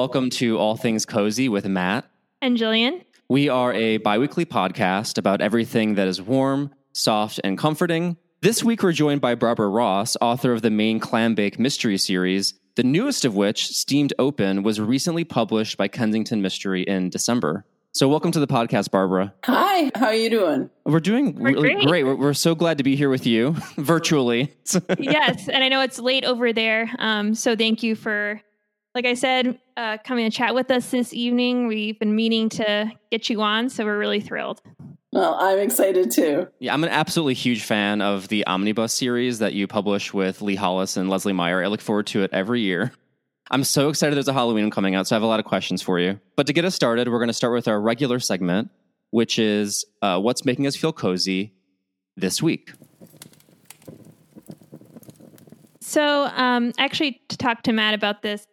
Hi, and welcome to All Things Cozy with Matt. And Jillian. We are a bi weekly podcast about everything that is warm, soft, and comforting. This week, we're joined by Barbara Ross, author of the Maine Clam Bake mystery series, the newest of which, Steamed Open, was recently published by Kensington Mystery in December. So, welcome to the podcast, Barbara. Hi, how are you doing? We're doing We're really great. great. We're, we're so glad to be here with you virtually. yes, and I know it's late over there. Um, so thank you for, like I said, uh, coming to chat with us this evening. We've been meaning to get you on, so we're really thrilled. Well, I'm excited too. Yeah, I'm an absolutely huge fan of the Omnibus series that you publish with Lee Hollis and Leslie Meier. I look forward to it every year. I'm so excited there's a Halloween coming out, so I have a lot of questions for you. But to get us started, we're going to start with our regular segment, which is uh, what's making us feel cozy this week. So, um, actually, to talk to Matt about this,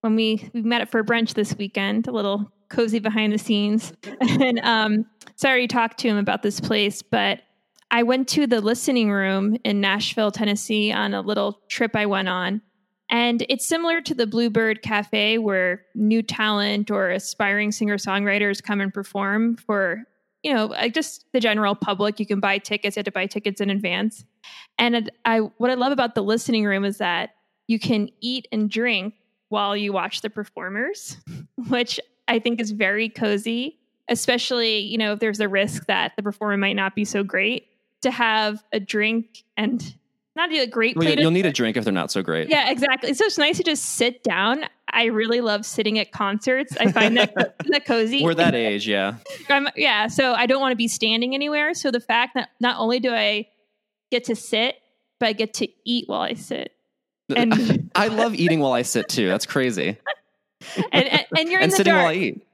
when we we met up for brunch this weekend, a little cozy behind the scenes, and um, so I already talked to him about this place, but I went to the listening room in Nashville, Tennessee, on a little trip I went on, and it's similar to the Bluebird Cafe, where new talent or aspiring singer songwriters come and perform for you know just the general public. You can buy tickets; you have to buy tickets in advance. And I, what I love about the listening room is that you can eat and drink while you watch the performers, which I think is very cozy. Especially, you know, if there's a risk that the performer might not be so great, to have a drink and not a great Well, you'll of- need a drink if they're not so great. yeah, exactly. So it's nice to just sit down. I really love sitting at concerts. I find that that cozy. We're that age, yeah. I'm, yeah, so I don't want to be standing anywhere. So the fact that not only do I get to sit, but I get to eat while I sit. And- I love eating while I sit too. That's crazy. And and, and you're in the sitting dark, while I eat.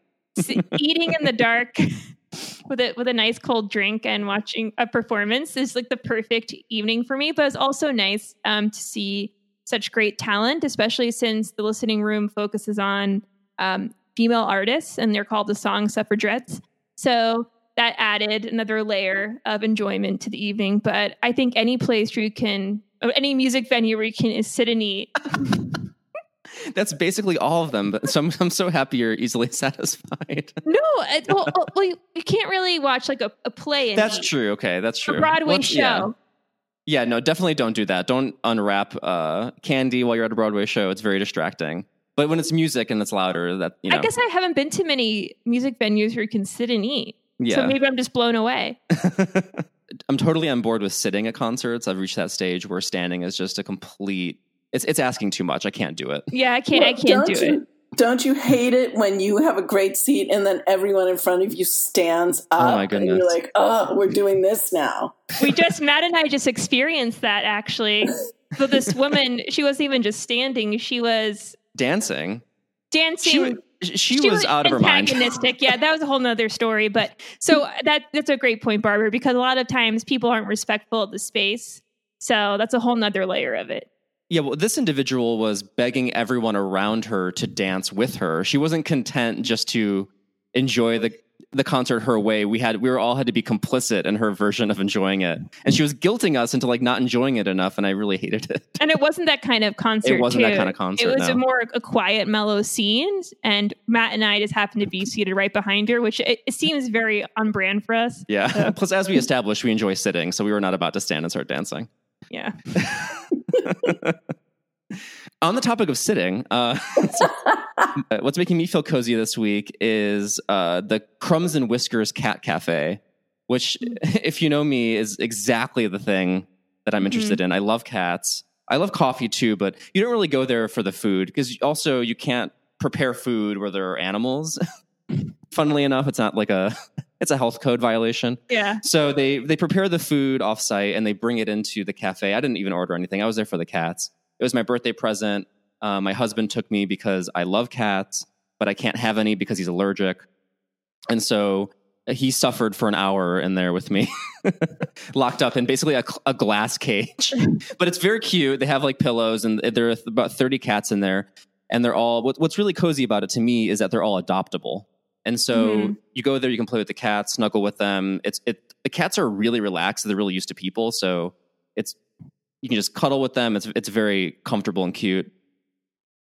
eating in the dark with a with a nice cold drink and watching a performance is like the perfect evening for me. But it's also nice um, to see such great talent, especially since the listening room focuses on um, female artists and they're called the song suffragettes. So that added another layer of enjoyment to the evening. But I think any place where you can, any music venue where you can sit and eat That's basically all of them. But so I'm, I'm so happy you're easily satisfied. No, it, well, well, well, you, you can't really watch like a, a play. And That's true. Okay, that's true. A Broadway Well, show. yeah. Yeah, no, definitely don't do that. Don't unwrap uh, candy while you're at a Broadway show. It's very distracting. But when it's music and it's louder, that you know, I guess I haven't been to many music venues where you can sit and eat. yeah. So maybe I'm just blown away. I'm totally on board with sitting at concerts. I've reached that stage where standing is just a complete. It's it's asking too much. I can't do it. Yeah, I can't. I can't don't you, it. Don't you hate it when you have a great seat and then everyone in front of you stands oh up? Oh my And goodness. you're like, oh, we're doing this now. We just Matt and I just experienced that actually. So this woman, she wasn't even just standing; she was Dancing. dancing. She wa- she, was, out of her mind. antagonistic. yeah, that was a whole nother story. But so that that's a great point, Barbara, because a lot of times people aren't respectful of the space. So that's a whole nother layer of it. Yeah, well, this individual was begging everyone around her to dance with her. She wasn't content just to enjoy the the concert her way. We had we were all had to be complicit in her version of enjoying it, and she was guilting us into like not enjoying it enough, and I really hated it. And it wasn't that kind of concert. It wasn't that kind of concert, It was a more a quiet, mellow scene. And Matt and I just happened to be seated right behind her, which it, it seems very on brand for us. Yeah. Plus, as we established, we enjoy sitting, so we were not about to stand and start dancing. Yeah. On the topic of sitting, uh, Uh, what's making me feel cozy this week is uh, the Crumbs and Whiskers Cat Cafe, which, mm. if you know me, is exactly the thing that I'm mm-hmm. interested in. I love cats. I love coffee too, but you don't really go there for the food because also you can't prepare food where there are animals. Funnily enough, it's not like a it's a health code violation. Yeah. So they they prepare the food offsite and they bring it into the cafe. I didn't even order anything. I was there for the cats. It was my birthday present. Uh, my husband took me because I love cats, but I can't have any because he's allergic. And so he suffered for an hour in there with me, locked up in basically a, a glass cage. but it's very cute. They have like pillows, and there are about thirty cats in there, and they're all. What, what's really cozy about it to me is that they're all adoptable. And so Mhm. you go there, you can play with the cats, snuggle with them. It's it. The cats are really relaxed. They're really used to people, so it's you can just cuddle with them. It's it's very comfortable and cute.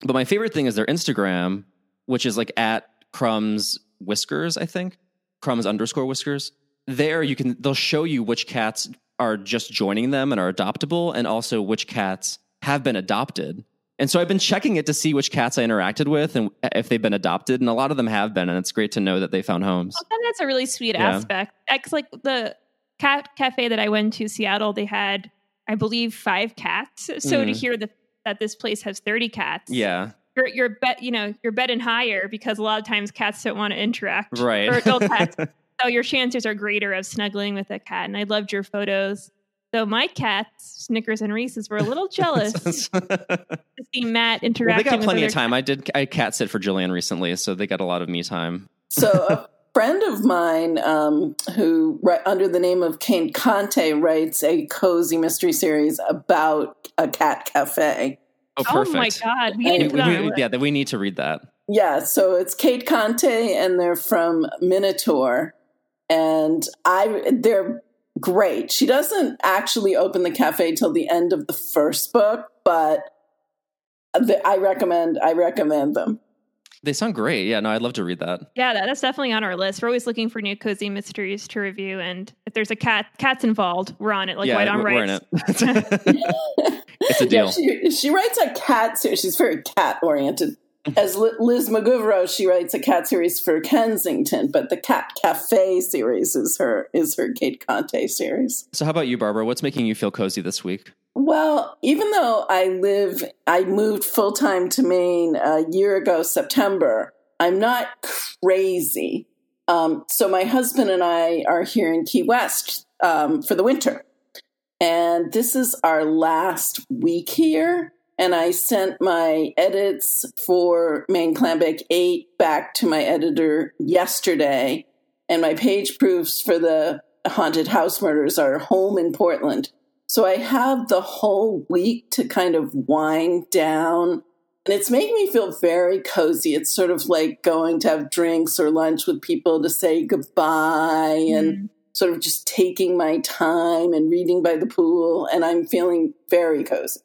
But my favorite thing is their Instagram, which is like at crumbs whiskers, I think crumbs underscore whiskers. There you can they'll show you which cats are just joining them and are adoptable, and also which cats have been adopted. And so I've been checking it to see which cats I interacted with and if they've been adopted, and a lot of them have been, and it's great to know that they found homes. Oh, that's a really sweet Yeah. aspect. It's like the cat cafe that I went to Seattle. They had, I believe, five cats. So to Mhm. hear the, that this place has thirty cats, Yeah, you're you're bet you know you're betting higher because a lot of times cats don't want to interact right. or adult cats. So your chances are greater of snuggling with a cat. And I loved your photos. Though my cats, Snickers and Reese's, were a little jealous to see Matt well, they got with plenty of time. I did I cat sit for Jillian recently, so they got a lot of me time. So a friend of mine um, who, ri- under the name of Kate Conte, writes a cozy mystery series about a cat cafe. Oh, Oh perfect. my god, we We- need to We- put it on our we- yeah, that we need to read that. Yeah, so it's Kate Conte, and they're from Minotaur, and I they're great. She doesn't actually open the cafe till the end of the first book, but the, I recommend I recommend them. They sound great. Yeah, no, I'd love to read that. Yeah, that, that's definitely on our list. We're always looking for new cozy mysteries to review, and if there's a cat, cats involved, we're on it. Like yeah, White on we're in it. it's a deal. Yeah, she she writes a cat series. She's very cat oriented. As Liz Mugavero, she writes a cat series for Kensington, but the Cat Cafe series is her is her Kate Conte series. So, how about you, Barbara? What's making you feel cozy this week? Well, even though I live, I moved full time to Maine a year ago, September, I'm not crazy. Um, so my husband and I are here in Key West um, for the winter. And this is our last week here. And I sent my edits for Maine Clambake 8 back to my editor yesterday. And my page proofs for the haunted house murders are home in Portland. So I have the whole week to kind of wind down. And it's making me feel very cozy. It's sort of like going to have drinks or lunch with people to say goodbye and Mm. sort of just taking my time and reading by the pool. And I'm feeling very cozy.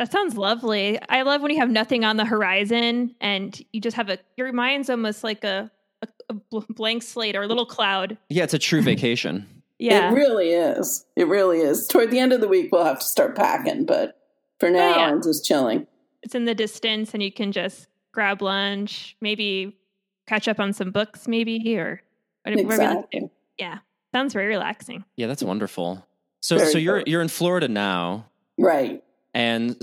That sounds lovely. I love when you have nothing on the horizon and you just have a your mind's almost like a, a, a blank slate or a little cloud. Yeah, it's a true vacation. Yeah. It really is. It really is. Toward the end of the week, we'll have to start packing. But for oh, now, yeah. I'm just chilling. it's in the distance and you can just grab lunch, maybe catch up on some books, maybe or whatever. whatever you like to do. Exactly. Yeah. Sounds very relaxing. Yeah, that's wonderful. So, Very so you're you're in Florida now, Right. And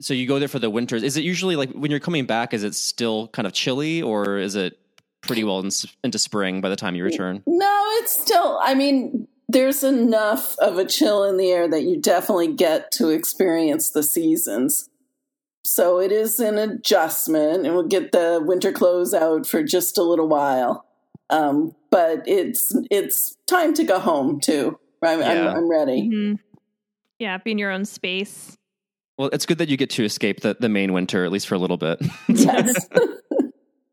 so you go there for the winters. Is it usually like when you're coming back? Is it still kind of chilly, or is it pretty well in, into spring by the time you return? No, it's still, I mean, there's enough of a chill in the air that you definitely get to experience the seasons. So it is an adjustment, and we'll get the winter clothes out for just a little while. Um, but it's it's time to go home too. I'm, Yeah. I'm, I'm ready. Mhm. Yeah. Be in your own space. Well, it's good that you get to escape the, the Maine winter at least for a little bit. Yes.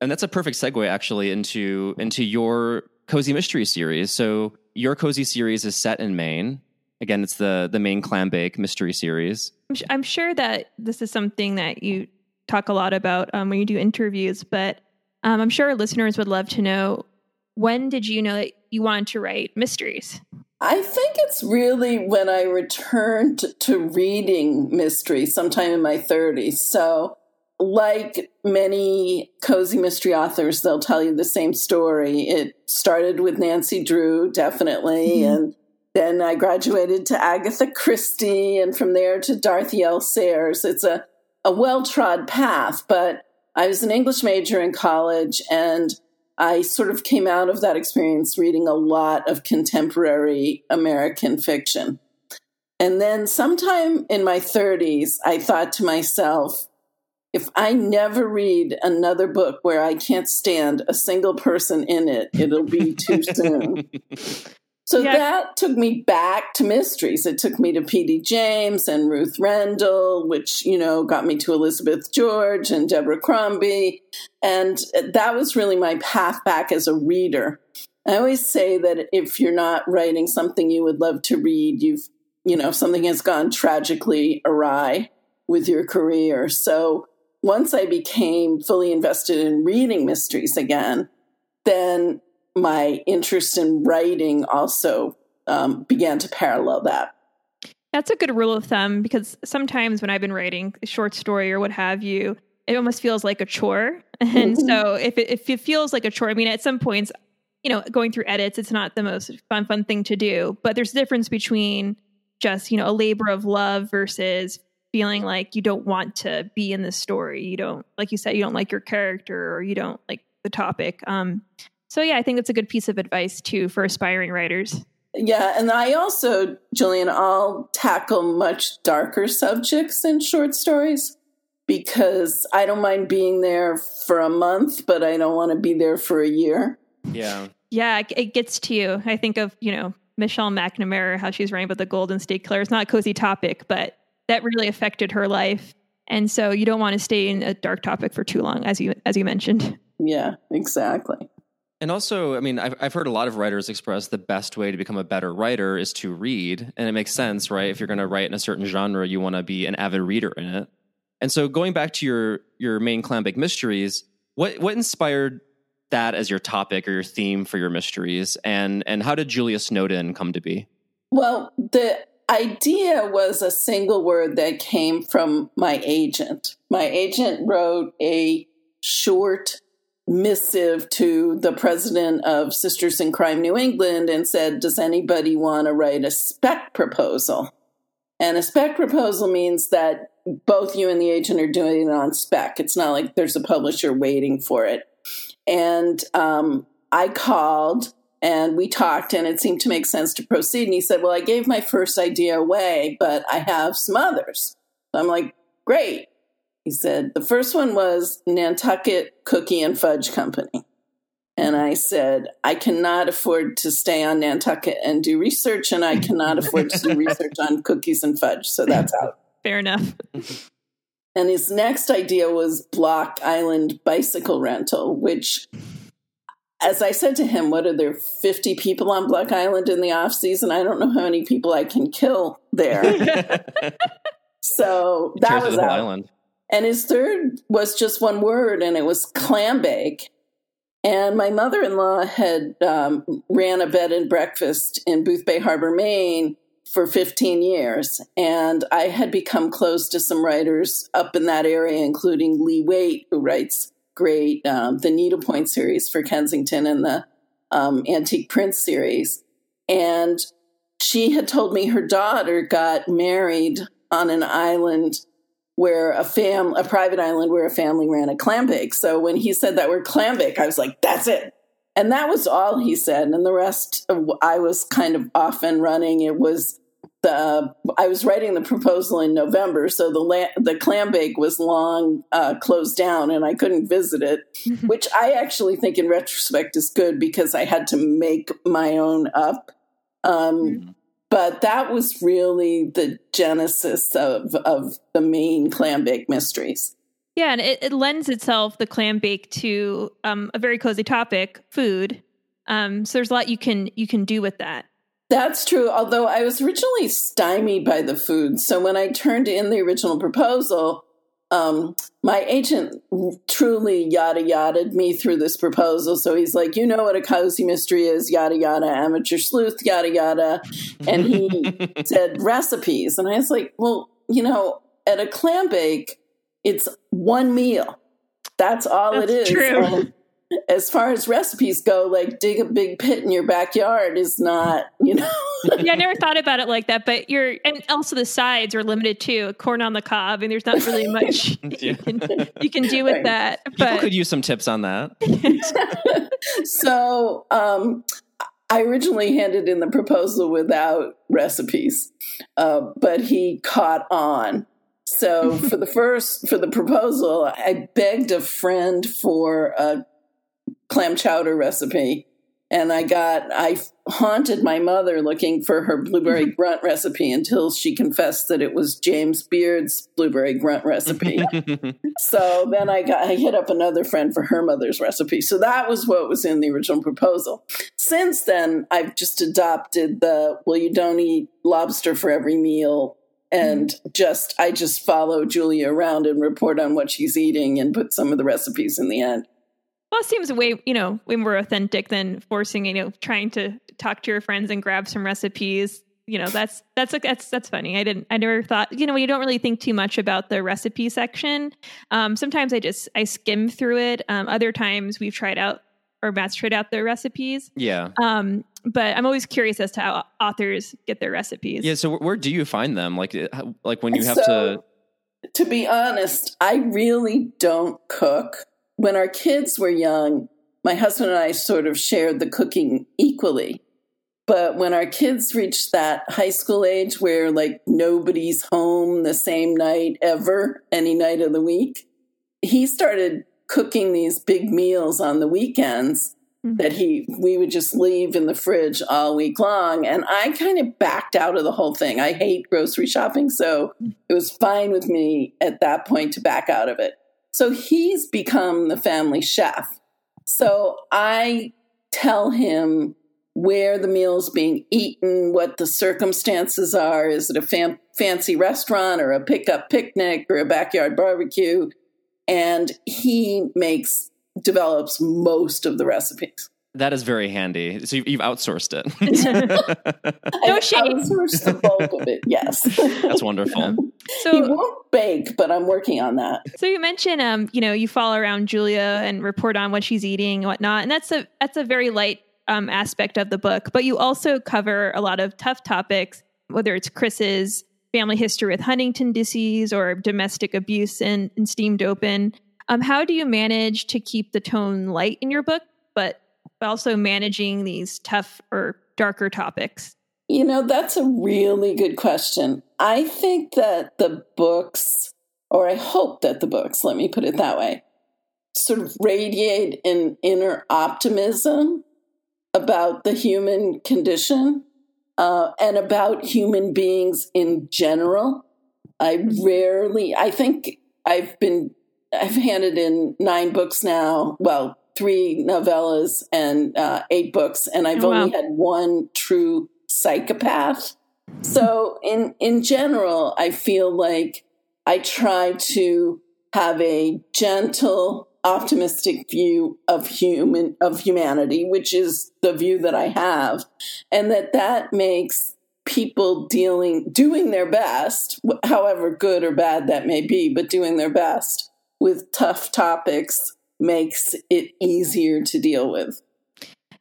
And that's a perfect segue actually into into your cozy mystery series. So your cozy series is set in Maine. Again, it's the the Maine clam bake mystery series. I'm, I'm sure that this is something that you talk a lot about um, when you do interviews, but um, I'm sure our listeners would love to know when did you know that you wanted to write mysteries? I think it's really when I returned to reading mystery sometime in my 30s. So, like many cozy mystery authors, they'll tell you the same story. It started with Nancy Drew, definitely, Mhm. and then I graduated to Agatha Christie, and from there to Dorothy L. Sayers. It's a, a well trod path, but I was an English major in college, and I sort of came out of that experience reading a lot of contemporary American fiction. And then sometime in my 30s, I thought to myself, if I never read another book where I can't stand a single person in it, it'll be too soon. So Yeah. that took me back to mysteries. It took me to P.D. James and Ruth Rendell, which, you know, got me to Elizabeth George and Deborah Crombie. And that was really my path back as a reader. I always say that if you're not writing something you would love to read, you've, you know, something has gone tragically awry with your career. So once I became fully invested in reading mysteries again, then my interest in writing also um, began to parallel that. That's a good rule of thumb because sometimes when I've been writing a short story or what have you, it almost feels like a chore. And mm-hmm. so if it, if it feels like a chore, I mean, at some points, you know, going through edits, it's not the most fun, fun thing to do. But there's a difference between just, you know, a labor of love versus feeling like you don't want to be in the story. You don't, like you said, you don't like your character or you don't like the topic. Um, so yeah, I think that's a good piece of advice too for aspiring writers. Yeah, and I also, Jillian, I'll tackle much darker subjects in short stories because I don't mind being there for a month, but I don't want to be there for a year. Yeah. Yeah, it gets to you. I think of, you know, Michelle McNamara, how she's writing about the Golden State Killer. It's not a cozy topic, but that really affected her life. And so you don't want to stay in a dark topic for too long, as you as you mentioned. Yeah, exactly. And also, I mean, I've, I've heard a lot of writers express the best way to become a better writer is to read. And it makes sense, right? If you're going to write in a certain genre, you want to be an avid reader in it. And so going back to your, your Maine Clambake mysteries, what, what inspired that as your topic or your theme for your mysteries? And, and how did Julia Snowden come to be? Well, the idea was a single word that came from my agent. My agent wrote a short missive to the president of Sisters in Crime New England and said, Does anybody want to write a spec proposal? And a spec proposal means that both you and the agent are doing it on spec. It's not like there's a publisher waiting for it. And um, I called and we talked, and it seemed to make sense to proceed. And he said, Well, I gave my first idea away, but I have some others. I'm like, Great. He said, the first one was Nantucket Cookie and Fudge Company. And I said, I cannot afford to stay on Nantucket and do research, and I cannot afford to do research on cookies and fudge. So that's out. Fair enough. and his next idea was Block Island bicycle rental, which, as I said to him, what are there 50 people on Block Island in the off season? I don't know how many people I can kill there. so that was out. Island. And his third was just one word, and it was clambake. And my mother in law had um, ran a bed and breakfast in Boothbay Harbor, Maine for 15 years. And I had become close to some writers up in that area, including Lea Wait, who writes great um, the Needlepoint series for Kensington and the um, Antique Print series. And she had told me her daughter got married on an island where a fam a private island where a family ran a clam bake. So when he said that word clam bake, I was like, that's it. And that was all he said. And the rest I was kind of off and running. It was the I was writing the proposal in November, so the la- the clam bake was long uh, closed down, and I couldn't visit it, which I actually think in retrospect is good because I had to make my own up. Um, mm-hmm but that was really the genesis of of the Maine clam bake mysteries. Yeah, and it, it lends itself the clam bake to um, a very cozy topic, food. Um, so there's a lot you can you can do with that. That's true. Although I was originally stymied by the food, so when I turned in the original proposal, um, my agent truly yada yada me through this proposal. So he's like, you know what a cozy mystery is, yada yada, amateur sleuth, yada yada. And he said recipes. And I was like, well, you know, at a clam bake, it's one meal. That's all That's it is. True as far as recipes go, like dig a big pit in your backyard is not, you know. yeah, I never thought about it like that. But you're, and also the sides are limited too. Corn on the cob, and there's not really much you, can, you can do with right. that. But People could use some tips on that. so, um, I originally handed in the proposal without recipes, uh, but he caught on. So for the first for the proposal, I begged a friend for a clam chowder recipe. And I got, I haunted my mother looking for her blueberry mm-hmm. grunt recipe until she confessed that it was James Beard's blueberry grunt recipe. so then I got, I hit up another friend for her mother's recipe. So that was what was in the original proposal. Since then, I've just adopted the, well, you don't eat lobster for every meal and mm-hmm. just I just follow Julia around and report on what she's eating and put some of the recipes in the end. Well, it seems way you know way more authentic than forcing you know trying to talk to your friends and grab some recipes. You know that's that's that's that's funny. I didn't I never thought you know you don't really think too much about the recipe section. Um, sometimes I just I skim through it. Um, other times we've tried out or Matt's tried out the recipes. Yeah. Um, but I'm always curious as to how authors get their recipes. Yeah. So where do you find them? Like, like when you have so, to. To be honest, I really don't cook. When our kids were young, my husband and I sort of shared the cooking equally. But when our kids reached that high school age where like nobody's home the same night ever, any night of the week, he started cooking these big meals on the weekends mm-hmm. that he we would just leave in the fridge all week long and i kind of backed out of the whole thing i hate grocery shopping so it was fine with me at that point to back out of it so he's become the family chef. So i tell him where the meal's being eaten what the circumstances are. Is it a fam- fancy restaurant or a pickup picnic or a backyard barbecue? And he makes develops most of the recipes. That is very handy. So you've outsourced it. no shame. Outsourced the bulk of it. Yes, that's wonderful. So he won't bake, but I'm working on that. So you mentioned, um, you know, you follow around Julia and report on what she's eating and whatnot, and that's a that's a very light um, aspect of the book. But you also cover a lot of tough topics, whether it's Chris's family history with Huntington disease or domestic abuse and, and Steamed Open. Um, how do you manage to keep the tone light in your book, but also managing these tough or darker topics? You know, that's a really good question. I think that the books, or I hope that the books, let me put it that way, sort of radiate an inner optimism about the human condition uh, and about human beings in general. I rarely, I think I've been, I've handed in nine books now. Well, three novellas and uh, eight books, and I've oh, wow. only had one true psychopath. So in in general, I feel like I try to have a gentle optimistic view of human of humanity which is the view that i have and that that makes people dealing doing their best however good or bad that may be but doing their best with tough topics makes it easier to deal with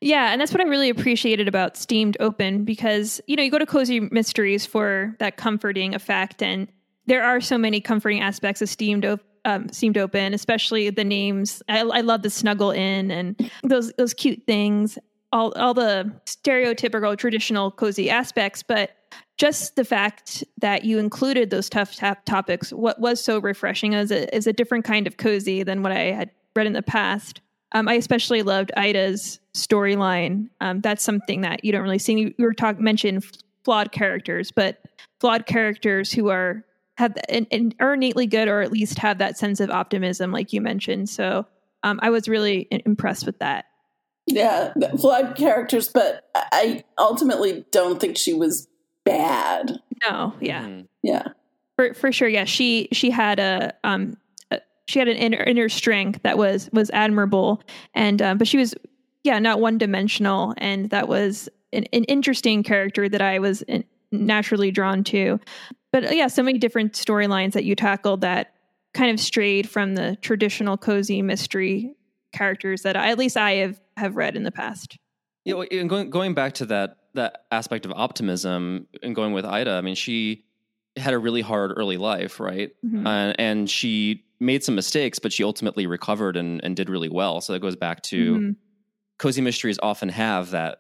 yeah, and that's what I really appreciated about Steamed Open because, you know, you go to Cozy Mysteries for that comforting effect, and there are so many comforting aspects of Steamed Open um, seemed open, especially the names. I, I love the snuggle in and those those cute things, all all the stereotypical traditional cozy aspects. But just the fact that you included those tough topics, what was so refreshing as a is a different kind of cozy than what I had read in the past. Um, I especially loved Ida's storyline. Um, that's something that you don't really see. You were talk mentioned flawed characters, but flawed characters who are have and, and are innately good or at least have that sense of optimism like you mentioned so um, i was really impressed with that yeah flawed characters but i ultimately don't think she was bad no yeah mm. yeah for for sure yeah she she had a um a, she had an inner, inner strength that was was admirable and um, but she was yeah not one dimensional and that was an, an interesting character that i was in, naturally drawn to but uh, yeah, so many different storylines that you tackled that kind of strayed from the traditional cozy mystery characters that I, at least I have have read in the past. Yeah, and going going back to that that aspect of optimism and going with Ida, I mean, she had a really hard early life, right? Mm-hmm. Uh, and she made some mistakes, but she ultimately recovered and, and did really well. So that goes back to mm-hmm. cozy mysteries often have that,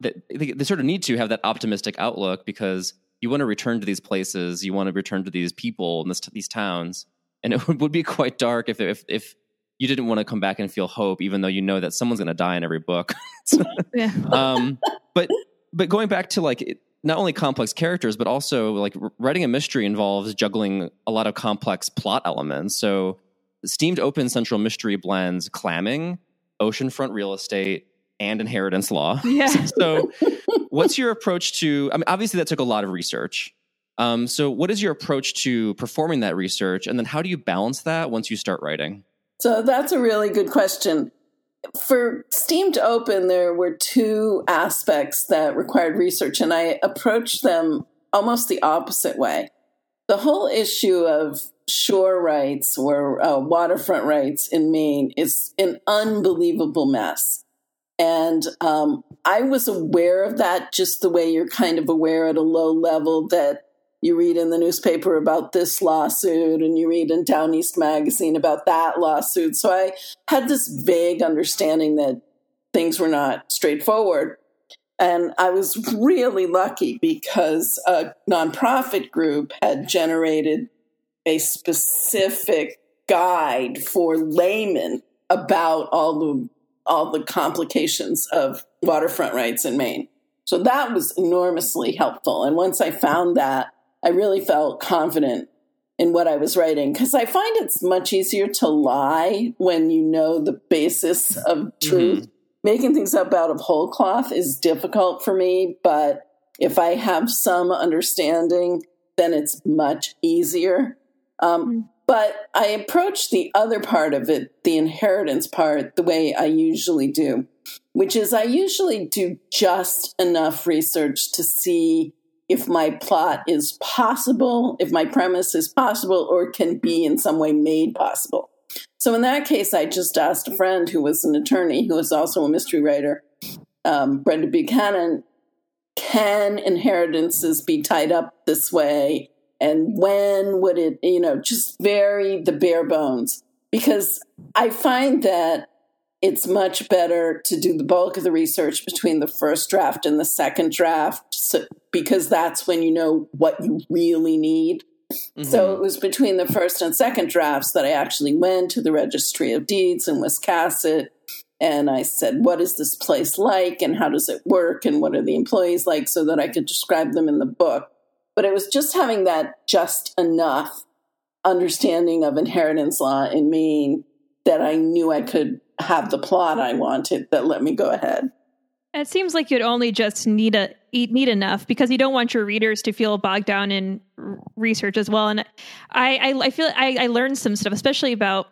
that they, they sort of need to have that optimistic outlook because you want to return to these places, you want to return to these people and this, these towns, and it would be quite dark if if if you didn't want to come back and feel hope, even though you know that someone's going to die in every book. yeah. um, but but going back to like not only complex characters, but also like writing a mystery involves juggling a lot of complex plot elements. So steamed open central mystery blends clamming, oceanfront real estate, and inheritance law. Yeah. so what's your approach to i mean obviously that took a lot of research Um, so, what is your approach to performing that research? And then, how do you balance that once you start writing? So, that's a really good question. For Steamed Open, there were two aspects that required research, and I approached them almost the opposite way. The whole issue of shore rights or uh, waterfront rights in Maine is an unbelievable mess. And um, I was aware of that just the way you're kind of aware at a low level that you read in the newspaper about this lawsuit and you read in Down East Magazine about that lawsuit. So I had this vague understanding that things were not straightforward. And I was really lucky because a nonprofit group had generated a specific guide for laymen about all the all the complications of waterfront rights in Maine. So that was enormously helpful. And once I found that, I really felt confident in what I was writing because I find it's much easier to lie when you know the basis of mm-hmm. truth. Mm-hmm. Making things up out of whole cloth is difficult for me, but if I have some understanding, then it's much easier. Um, mm-hmm. But I approach the other part of it, the inheritance part, the way I usually do, which is I usually do just enough research to see if my plot is possible, if my premise is possible, or can be in some way made possible. So in that case, I just asked a friend who was an attorney who was also a mystery writer, um, Brenda Buchanan, can inheritances be tied up this way? And when would it, you know, just very the bare bones? Because I find that it's much better to do the bulk of the research between the first draft and the second draft so, because that's when you know what you really need. Mm-hmm. So it was between the first and second drafts that I actually went to the Registry of Deeds in Wiscasset and I said, What is this place like and how does it work and what are the employees like so that I could describe them in the book. But it was just having that just enough understanding of inheritance law in Maine that I knew I could have the plot I wanted that let me go ahead. It seems like you'd only just need a need enough because you don't want your readers to feel bogged down in research as well. And I I, I feel I, I learned some stuff, especially about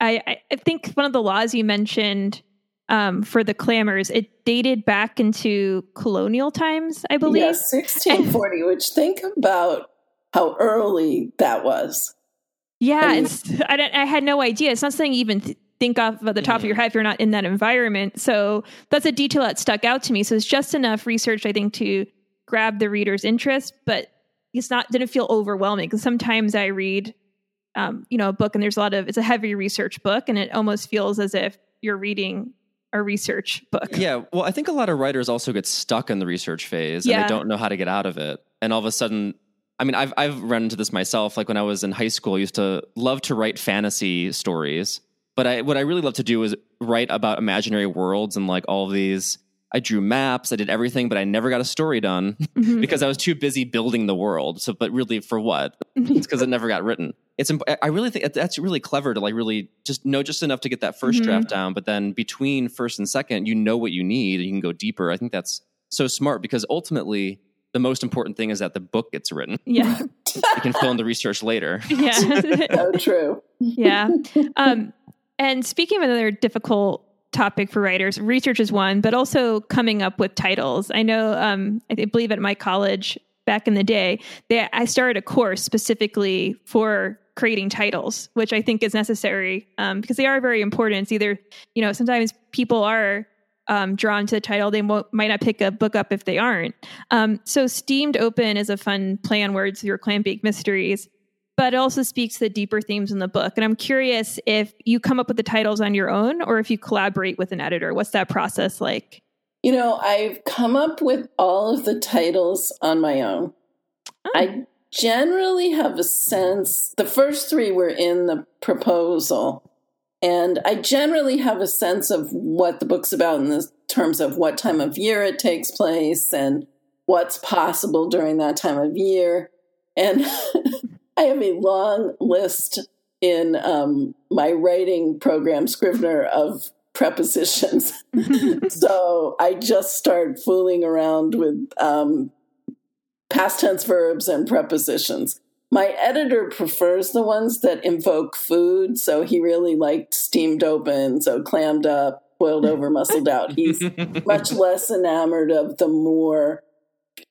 I I think one of the laws you mentioned um, for the clamors. it dated back into colonial times, I believe. Yes, sixteen forty. which think about how early that was. Yeah, and I, I, had no idea. It's not something you even th- think off at the top of your head if you're not in that environment. So that's a detail that stuck out to me. So it's just enough research, I think, to grab the reader's interest, but it's not didn't feel overwhelming because sometimes I read, um, you know, a book and there's a lot of it's a heavy research book and it almost feels as if you're reading a research book. Yeah, well, I think a lot of writers also get stuck in the research phase yeah. and they don't know how to get out of it, and all of a sudden I mean, I've I've run into this myself. Like when I was in high school, I used to love to write fantasy stories, but I, what I really love to do is write about imaginary worlds and like all these. I drew maps, I did everything, but I never got a story done mm-hmm. because I was too busy building the world. So, but really, for what? it's because it never got written. It's. I really think that's really clever to like really just know just enough to get that 1st mm-hmm. draft down, but then between first and second, you know what you need, and you can go deeper. I think that's so smart because ultimately, the most important thing is that the book gets written. Yeah, you can fill in the research later. Yeah, so true. Yeah. Um, and speaking of another difficult topic for writers, research is one, but also coming up with titles. I know, um, I believe at my college back in the day, they, I started a course specifically for creating titles, which I think is necessary um, because they are very important. It's either, you know, sometimes people are um, drawn to the title, they might not pick a book up if they aren't. Um, so, Steamed Open is a fun play on words, your clam bake mysteries but it also speaks to the deeper themes in the book. And I'm curious if you come up with the titles on your own or if you collaborate with an editor. What's that process like? You know, I've come up with all of the titles on my own. Oh. I generally have a sense, the first three were in the proposal. And I generally have a sense of what the book's about in the terms of what time of year it takes place and what's possible during that time of year. And I have a long list in um, my writing program, Scrivener, of prepositions. so I just start fooling around with um, past tense verbs and prepositions. My editor prefers the ones that invoke food, so he really liked steamed open, so clammed up, boiled over, musseled out. He's much less enamored of the more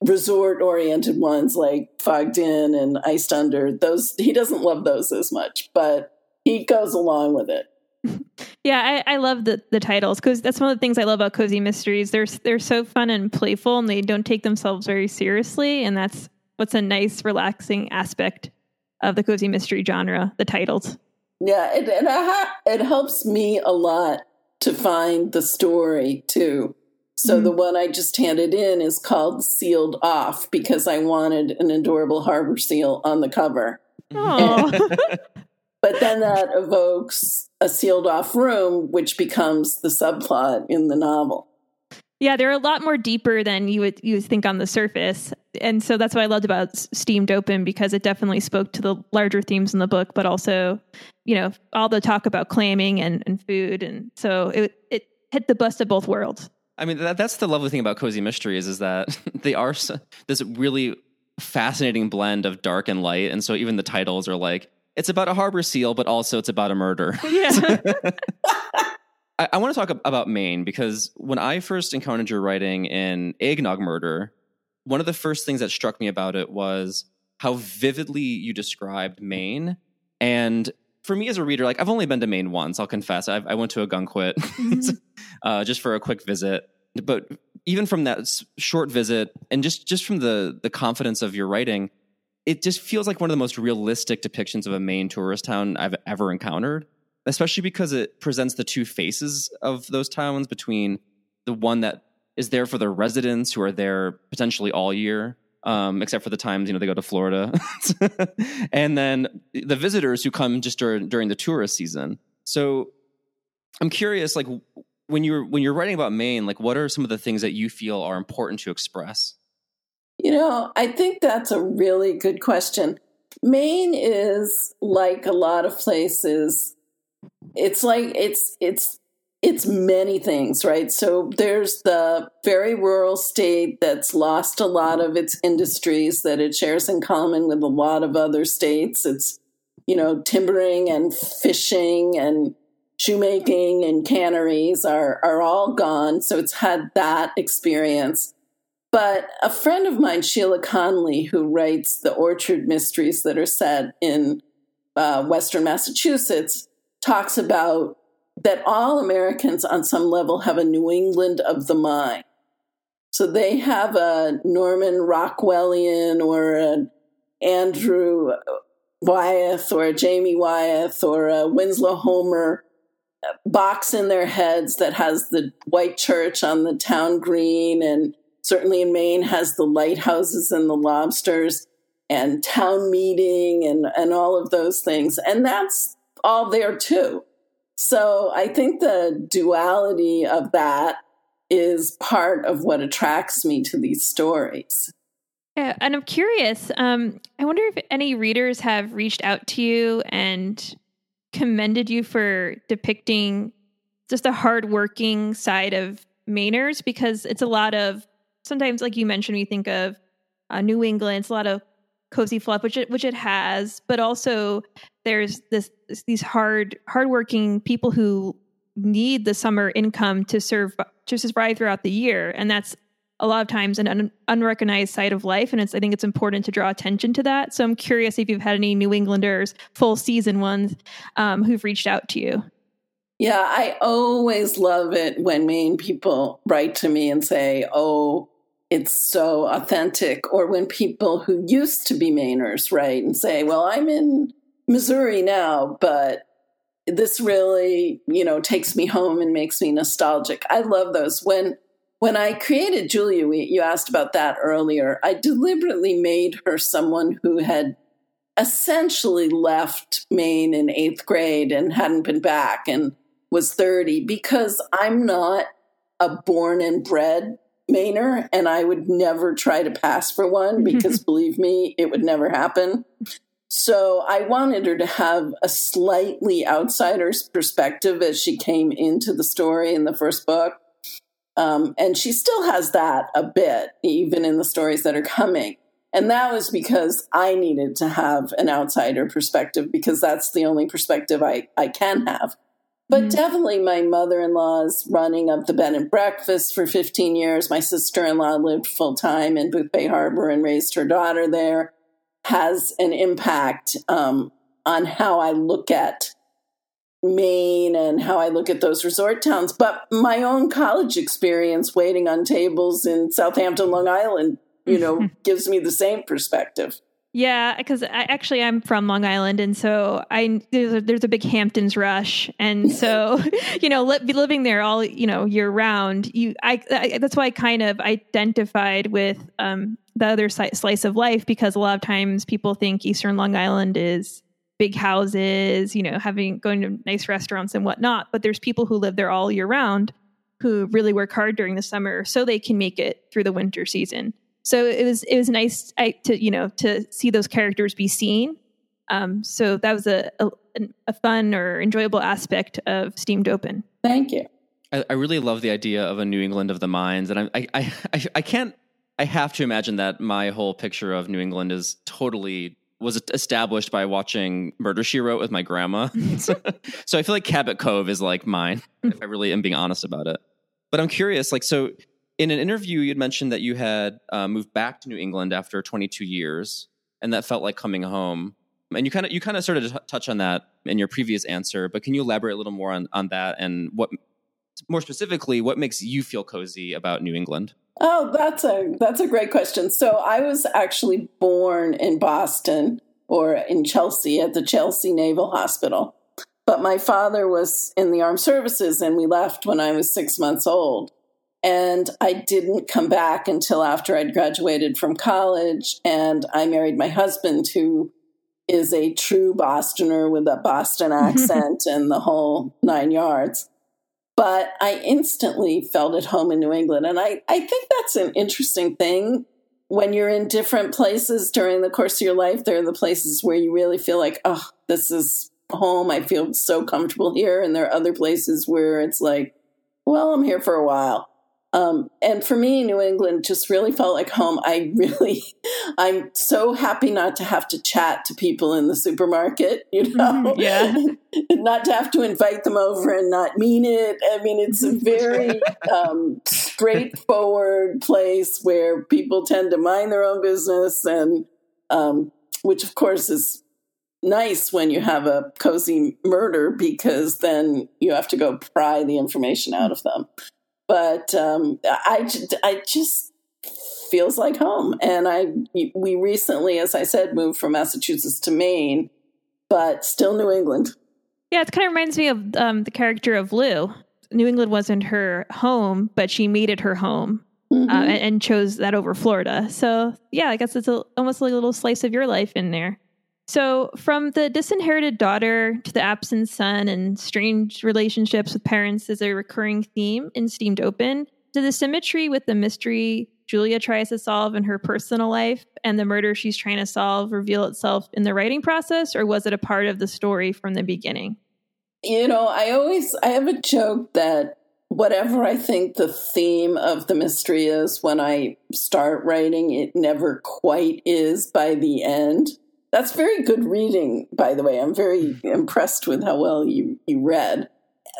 resort oriented ones like fogged in and iced under. Those he doesn't love those as much, but he goes along with it. Yeah, I, I love the the titles because that's one of the things I love about cozy mysteries. They're they're so fun and playful, and they don't take themselves very seriously, and that's what's a nice, relaxing aspect of the cozy mystery genre. The titles. Yeah, it it, it helps me a lot to find the story too. So mm-hmm. the one I just handed in is called Sealed Off because I wanted an adorable harbor seal on the cover. but then that evokes a sealed off room, which becomes the subplot in the novel. Yeah, they're a lot more deeper than you would you would think on the surface, and so that's what I loved about Steamed Open because it definitely spoke to the larger themes in the book, but also, you know, all the talk about clamming and, and food, and so it it hit the best of both worlds. I mean, that, that's the lovely thing about cozy mysteries is that they are so, this really fascinating blend of dark and light, and so even the titles are like it's about a harbor seal, but also it's about a murder. Yeah. I, I want to talk about Maine because when I first encountered your writing in Eggnog Murder, one of the first things that struck me about it was how vividly you described Maine. And for me as a reader, like I've only been to Maine once, I'll confess. I've, i went to Ogunquit mm-hmm. uh, just for a quick visit. But even from that short visit, and just just from the the confidence of your writing, it just feels like one of the most realistic depictions of a Maine tourist town I've ever encountered, especially because it presents the two faces of those towns between the one that is there for the residents who are there potentially all year, um, except for the times you know they go to Florida, and then the visitors who come just during, during the tourist season. So I'm curious, like when you're when you're writing about Maine, like what are some of the things that you feel are important to express? You know, I think that's a really good question. Maine is like a lot of places. It's like it's it's it's many things, right? So there's the very rural state that's lost a lot of its industries that it shares in common with a lot of other states. It's you know, timbering and fishing and shoemaking and canneries are are all gone. So it's had that experience. But a friend of mine, Sheila Connolly, who writes the orchard mysteries that are set in uh, Western Massachusetts, talks about that all Americans on some level have a New England of the mind. So they have a Norman Rockwellian or an Andrew Wyeth or a Jamie Wyeth or a Winslow Homer box in their heads that has the white church on the town green and certainly in Maine has the lighthouses and the lobsters and town meeting and, and all of those things. And that's all there too. So I think the duality of that is part of what attracts me to these stories. Yeah, and I'm curious. Um, I wonder if any readers have reached out to you and commended you for depicting just the hardworking side of Mainers because it's a lot of sometimes, like you mentioned, we think of uh, New England. It's a lot of cozy fluff, which it which it has, but also there's this these hard hardworking people who need the summer income to serve to survive throughout the year, and that's a lot of times an un- unrecognized side of life. And it's I think it's important to draw attention to that. So I'm curious if you've had any New Englanders, full season ones, um, who've reached out to you. Yeah, I always love it when Maine people write to me and say, "Oh, it's so authentic. Or when people who used to be Mainers write and say, well, I'm in Missouri now, but this really, you know, takes me home and makes me nostalgic. I love those. When when I created Julia, we, you asked about that earlier. I deliberately made her someone who had essentially left Maine in eighth grade and hadn't been back and was 30 because I'm not a born and bred Mainer, and I would never try to pass for one because believe me, it would never happen. So I wanted her to have a slightly outsider's perspective as she came into the story in the first book. Um, and she still has that a bit, even in the stories that are coming. And that was because I needed to have an outsider perspective because that's the only perspective I, I can have. But mm-hmm. definitely my mother-in-law's running of the bed and breakfast for 15 years. My sister-in-law lived full time in Boothbay Harbor and raised her daughter there has an impact um, on how I look at Maine and how I look at those resort towns. But my own college experience waiting on tables in Southampton, Long Island, you know, gives me the same perspective. Yeah, because actually I'm from Long Island, and so I there's a, there's a big Hamptons rush, and so you know, li- living there all you know year round, you I, I, that's why I kind of identified with um, the other slice of life because a lot of times people think Eastern Long Island is big houses, you know, having going to nice restaurants and whatnot, but there's people who live there all year round who really work hard during the summer so they can make it through the winter season so it was it was nice to you know to see those characters be seen. Um, so that was a, a, a fun or enjoyable aspect of Steamed Open. Thank you. I, I, really love the idea of a New England of the mines, and I, I I I can't. I have to imagine that my whole picture of New England is totally was established by watching Murder She Wrote with my grandma. so, so I feel like Cabot Cove is like mine, if I really am being honest about it. But I'm curious, like, so in an interview, you'd mentioned that you had uh, moved back to New England after 22 years, and that felt like coming home. And you kind of you kind of started to touch on that in your previous answer, but can you elaborate a little more on on that and what more specifically what makes you feel cozy about New England? Oh, that's a that's a great question. So I was actually born in Boston or in Chelsea at the Chelsea Naval Hospital. But my father was in the armed services and we left when I was 6 months old. And I didn't come back until after I'd graduated from college. And I married my husband, who is a true Bostoner with a Boston accent and the whole nine yards. But I instantly felt at home in New England. And I, I think that's an interesting thing. When you're in different places during the course of your life, there are the places where you really feel like, oh, this is home. I feel so comfortable here. And there are other places where it's like, well, I'm here for a while. Um, and for me, New England just really felt like home. I really, I'm so happy not to have to chat to people in the supermarket, you know? Yeah. not to have to invite them over and not mean it. I mean, it's a very um, straightforward place where people tend to mind their own business, and um, which, of course, is nice when you have a cozy murder because then you have to go pry the information out of them but um, I, I just feels like home. And I we recently, as I said, moved from Massachusetts to Maine, but still New England. Yeah, it kind of reminds me of um, the character of Lou. New England wasn't her home, but she made it her home. Uh, mm-hmm. Uh, and, and, chose that over Florida. So, yeah, I guess it's a, almost like a little slice of your life in there. So, from the disinherited daughter to the absent son and strange relationships with parents is a recurring theme in Steamed Open. To the symmetry with the mystery Julia tries to solve in her personal life and the murder she's trying to solve reveal itself in the writing process, or was it a part of the story from the beginning? You know, I always I have a joke that whatever I think the theme of the mystery is when I start writing, it never quite is by the end. That's very good reading, by the way. I'm very impressed with how well you, you read.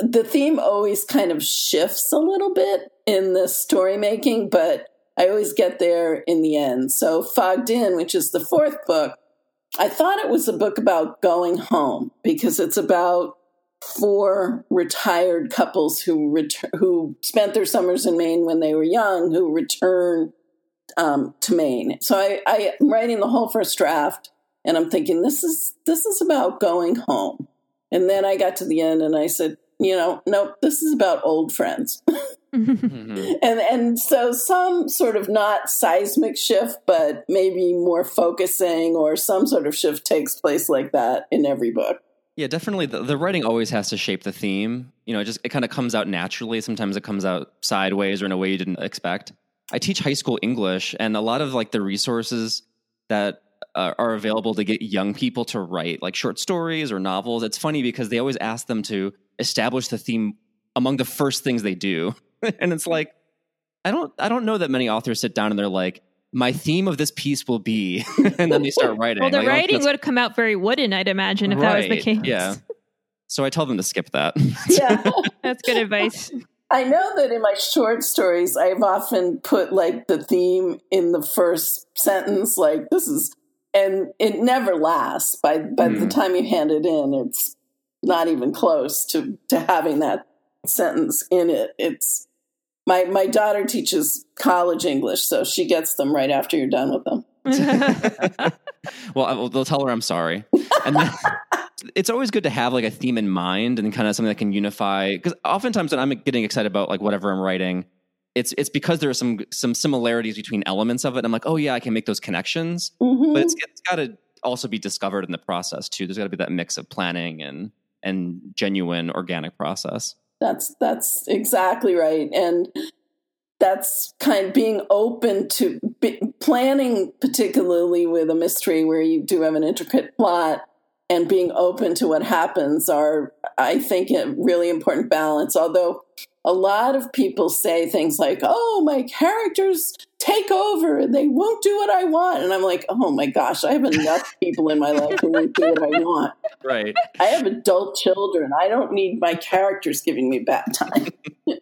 The theme always kind of shifts a little bit in the story making, but I always get there in the end. So, Fogged In, which is the fourth book, I thought it was a book about going home because it's about four retired couples who ret- who spent their summers in Maine when they were young, who return um, to Maine. So I, I, am writing the whole first draft, and I'm thinking this is this is about going home. And then I got to the end and I said, you know, nope, this is about old friends. mm-hmm. And and so some sort of not seismic shift, but maybe more focusing or some sort of shift takes place like that in every book. Yeah, definitely. The, the writing always has to shape the theme. You know, it just it kind of comes out naturally. Sometimes it comes out sideways or in a way you didn't expect. I teach high school English, and a lot of like the resources that Uh, are available to get young people to write like short stories or novels. It's funny because they always ask them to establish the theme among the first things they do. and it's like I don't I don't know that many authors sit down and they're like, my theme of this piece will be, and then they start writing. Well, the Like, writing that's- would come out very wooden, I'd imagine, if that was the case. yeah. So I tell them to skip that. Yeah. That's good advice. I know that in my short stories, I've often put like the theme in the first sentence, like this is, and it never lasts. By by the Hmm. time you hand it in, it's not even close to to having that sentence in it. It's my my daughter teaches college English, so she gets them right after you're done with them. well, I, they'll tell her I'm sorry. And then, it's always good to have like a theme in mind and kind of something that can unify. Because oftentimes when I'm getting excited about like whatever I'm writing, it's it's because there are some some similarities between elements of it. I'm like, oh yeah, I can make those connections. Mhm. But it's it's got to also be discovered in the process too. There's got to be that mix of planning and and genuine organic process. That's that's exactly right, and that's kind of being open to be, planning, particularly with a mystery where you do have an intricate plot, and being open to what happens are, I think, a really important balance. Although a lot of people say things like, "Oh, my characters take over and they won't do what I want," and I'm like, "Oh my gosh, I have enough people in my life who won't do what I want." Right. I have adult children. I don't need my characters giving me bad time.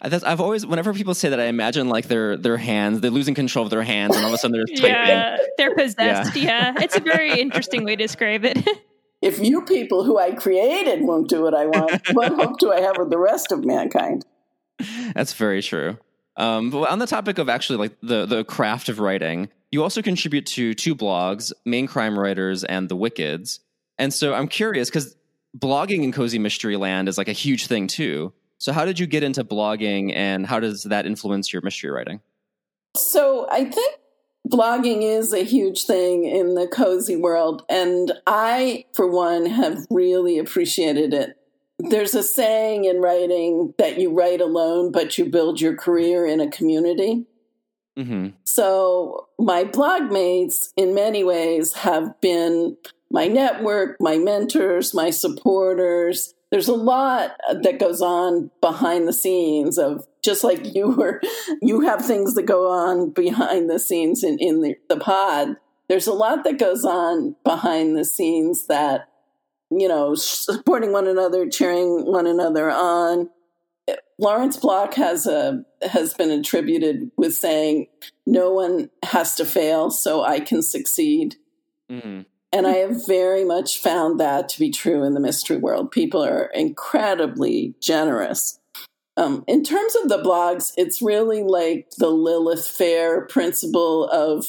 I- That's, I've always, whenever people say that, I imagine like their their hands, they're losing control of their hands, and all of a sudden they're just typing. yeah, they're possessed. Yeah. it's a very interesting way to describe it. If you people who I created won't do what I want, what hope do I have with the rest of mankind? That's very true. Um, but on the topic of actually like the the craft of writing, you also contribute to two blogs, Maine Crime Writers and The Wickeds. And so I'm curious because blogging in cozy mystery land is like a huge thing too. So how did you get into blogging, and how does that influence your mystery writing? So I think blogging is a huge thing in the cozy world. And I, for one, have really appreciated it. There's a saying in writing that you write alone, but you build your career in a community. hmm So my blog mates, in many ways, have been my network, my mentors, my supporters. There's a lot that goes on behind the scenes of just like you were, you have things that go on behind the scenes in, in the, the pod. There's a lot that goes on behind the scenes that, you know, supporting one another, cheering one another on. Lawrence Block has a has been attributed with saying, "No one has to fail, so I can succeed." hmm And I have very much found that to be true in the mystery world. People are incredibly generous. Um, in terms of the blogs, it's really like the Lilith Fair principle of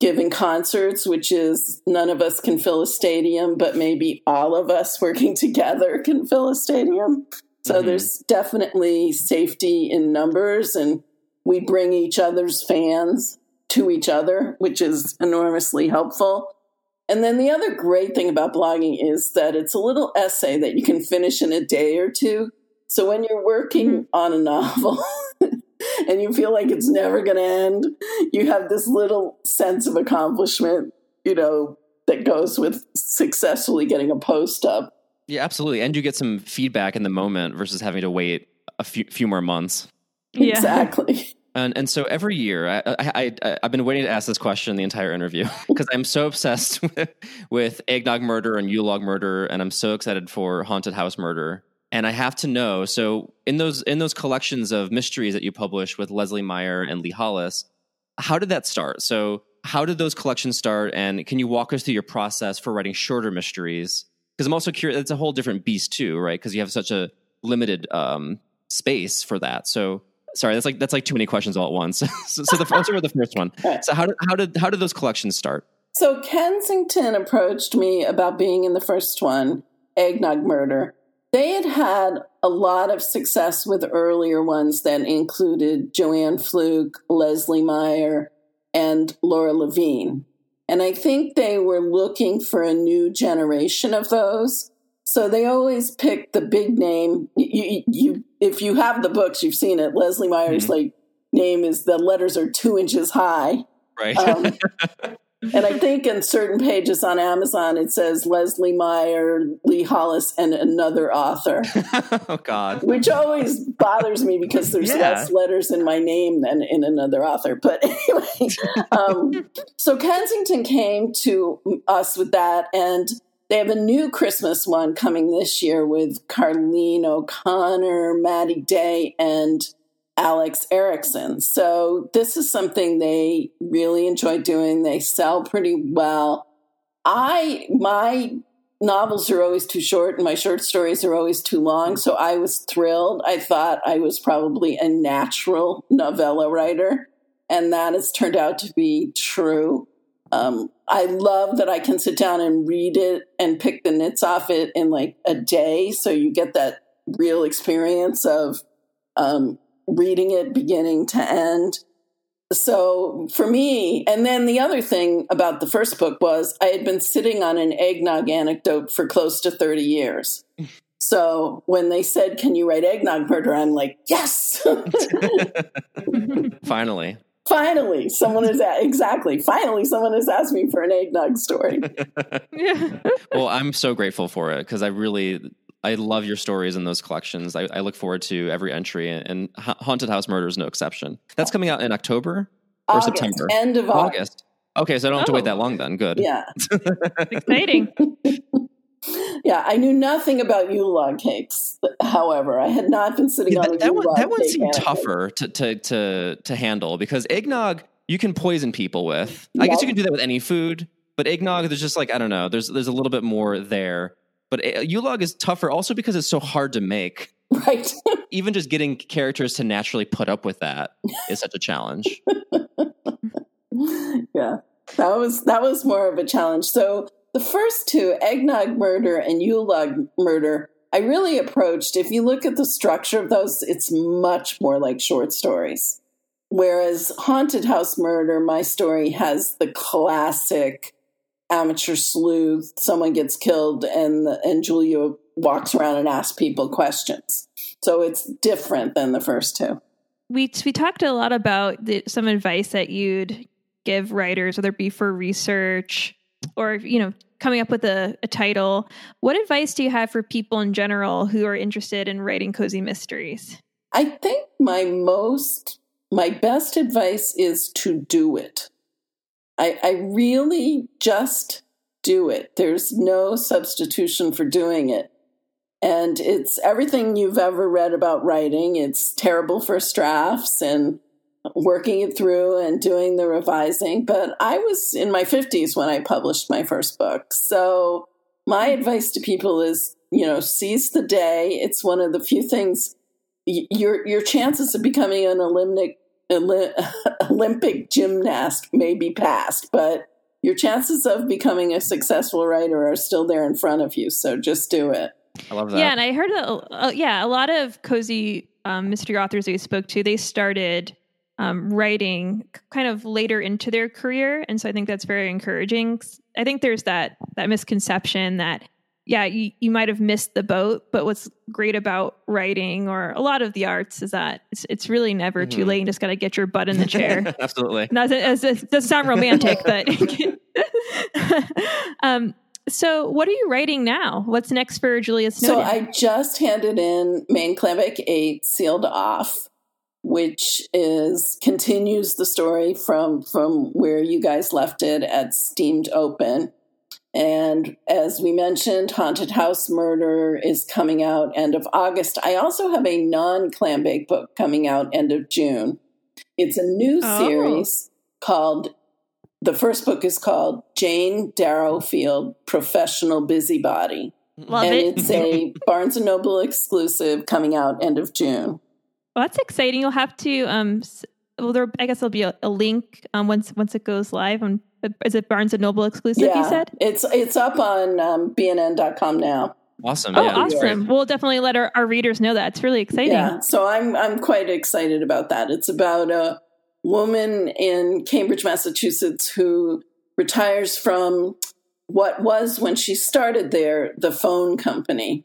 giving concerts, which is none of us can fill a stadium, but maybe all of us working together can fill a stadium. So Mhm. there's definitely safety in numbers, and we bring each other's fans to each other, which is enormously helpful. And then the other great thing about blogging is that it's a little essay that you can finish in a day or two. So when you're working mm-hmm. on a novel and you feel like it's never mm-hmm. going to end, you have this little sense of accomplishment, you know, that goes with successfully getting a post up. Yeah, absolutely. And you get some feedback in the moment versus having to wait a few few more months. Yeah. Exactly. And and so every year, I, I, I I've been waiting to ask this question the entire interview because I'm so obsessed with, with eggnog murder and Yule log murder, and I'm so excited for haunted house murder. And I have to know. So in those in those collections of mysteries that you publish with Leslie Meier and Lee Hollis, how did that start? So how did those collections start? And can you walk us through your process for writing shorter mysteries? Because I'm also curious. It's a whole different beast too, right? Because you have such a limited um, space for that. So sorry, that's like that's like too many questions all at once. so, so the I'll start with the first one. So how did how did how did those collections start? So Kensington approached me about being in the first one, Eggnog Murder. They had had a lot of success with earlier ones that included Joanne Fluke, Leslie Meier, and Laura Levine. And I think they were looking for a new generation of those. So they always picked the big name. You, you, if you have the books, you've seen it. Leslie Meier's Mhm. like name is the letters are two inches high. Right. Um, and I think in certain pages on Amazon it says Leslie Meier, Lee Hollis, and another author. oh God. Which always bothers me because there's Yeah. less letters in my name than in another author. But anyway, um, so Kensington came to us with that, and they have a new Christmas one coming this year with Carlene O'Connor, Maddie Day, and Alex Erickson. So this is something they really enjoy doing. They sell pretty well. I my novels are always too short and my short stories are always too long, so I was thrilled. I thought I was probably a natural novella writer, and that has turned out to be true. Um, I love that I can sit down and read it and pick the nits off it in like a day, so you get that real experience of um, reading it beginning to end. So for me, and then the other thing about the first book was I had been sitting on an eggnog anecdote for close to 30 years. So when they said, Can you write eggnog murder? I'm like, Yes! Finally. finally, someone is a- exactly, finally, someone has asked me for an eggnog story. Well, I'm so grateful for it because I really I love your stories in those collections. I, I look forward to every entry, and, and Haunted House Murder is no exception. That's coming out in October or August, September. End of August. August. Okay, so I don't have to wait that long then. Good. Yeah. Exciting. Yeah. I knew nothing about Yule log cakes, however. I had not been sitting Yeah, on a that, that one, that one cake seemed tougher to, to to to handle because eggnog you can poison people with. I guess you can do that with any food, but eggnog there's just like I don't know. There's there's a little bit more there. But uh, Yule log is tougher also because it's so hard to make. Right. Even just getting characters to naturally put up with that is such a challenge. yeah. That was that was more of a challenge. So the first two, eggnog murder and Yule log murder, I really approached. If you look at the structure of those, it's much more like short stories. Whereas haunted house murder, my story has the classic amateur sleuth. Someone gets killed, and and Julia walks around and asks people questions. So it's different than the first two. we we talked a lot about the, some advice that you'd give writers, whether it be for research or you know coming up with a, a title. What advice do you have for people in general who are interested in writing cozy mysteries? I think my most, my best advice is to do it. I, I really just do it. There's no substitution for doing it. And it's everything you've ever read about writing. It's terrible first drafts and working it through and doing the revising. But I was in my 50s when I published my first book. So my advice to people is, you know, seize the day. It's one of the few things your your chances of becoming an Olympic Olympic gymnast may be past, but your chances of becoming a successful writer are still there in front of you. So just do it. I love that. Yeah, and I heard, a, uh, yeah, a lot of cozy um, mystery authors that we spoke to, they started um, writing kind of later into their career, and so I think that's very encouraging. I think there's that that misconception that yeah, you, you might have missed the boat, but what's great about writing or a lot of the arts is that it's, it's really never too Mhm. late. You just got to get your butt in the chair. Absolutely. Not that- it doesn't sound romantic, but um. So, what are you writing now? What's next for Julia Snowden? So I just handed in Maine Clambake 8 sealed off, which is continues the story from from where you guys left it at Steamed Open. And as we mentioned, Haunted House Murder is coming out end of August. I also have a non Clambake book coming out end of June. It's a new Oh. series called the first book is called Jane Darrowfield Professional Busybody Love and it. it's a Barnes and Noble exclusive coming out end of June. Well, that's exciting. You'll have to. Um, well, there. I guess there'll be a, a link um, once once it goes live. On is it Barnes and Noble exclusive? You said. it's it's up on um, bnn.com now. Awesome. Oh, yeah, awesome! We'll definitely let our, our readers know that. It's really exciting. Yeah, so I'm I'm quite excited about that. It's about a woman in Cambridge, Massachusetts, who retires from what was when she started there the phone company.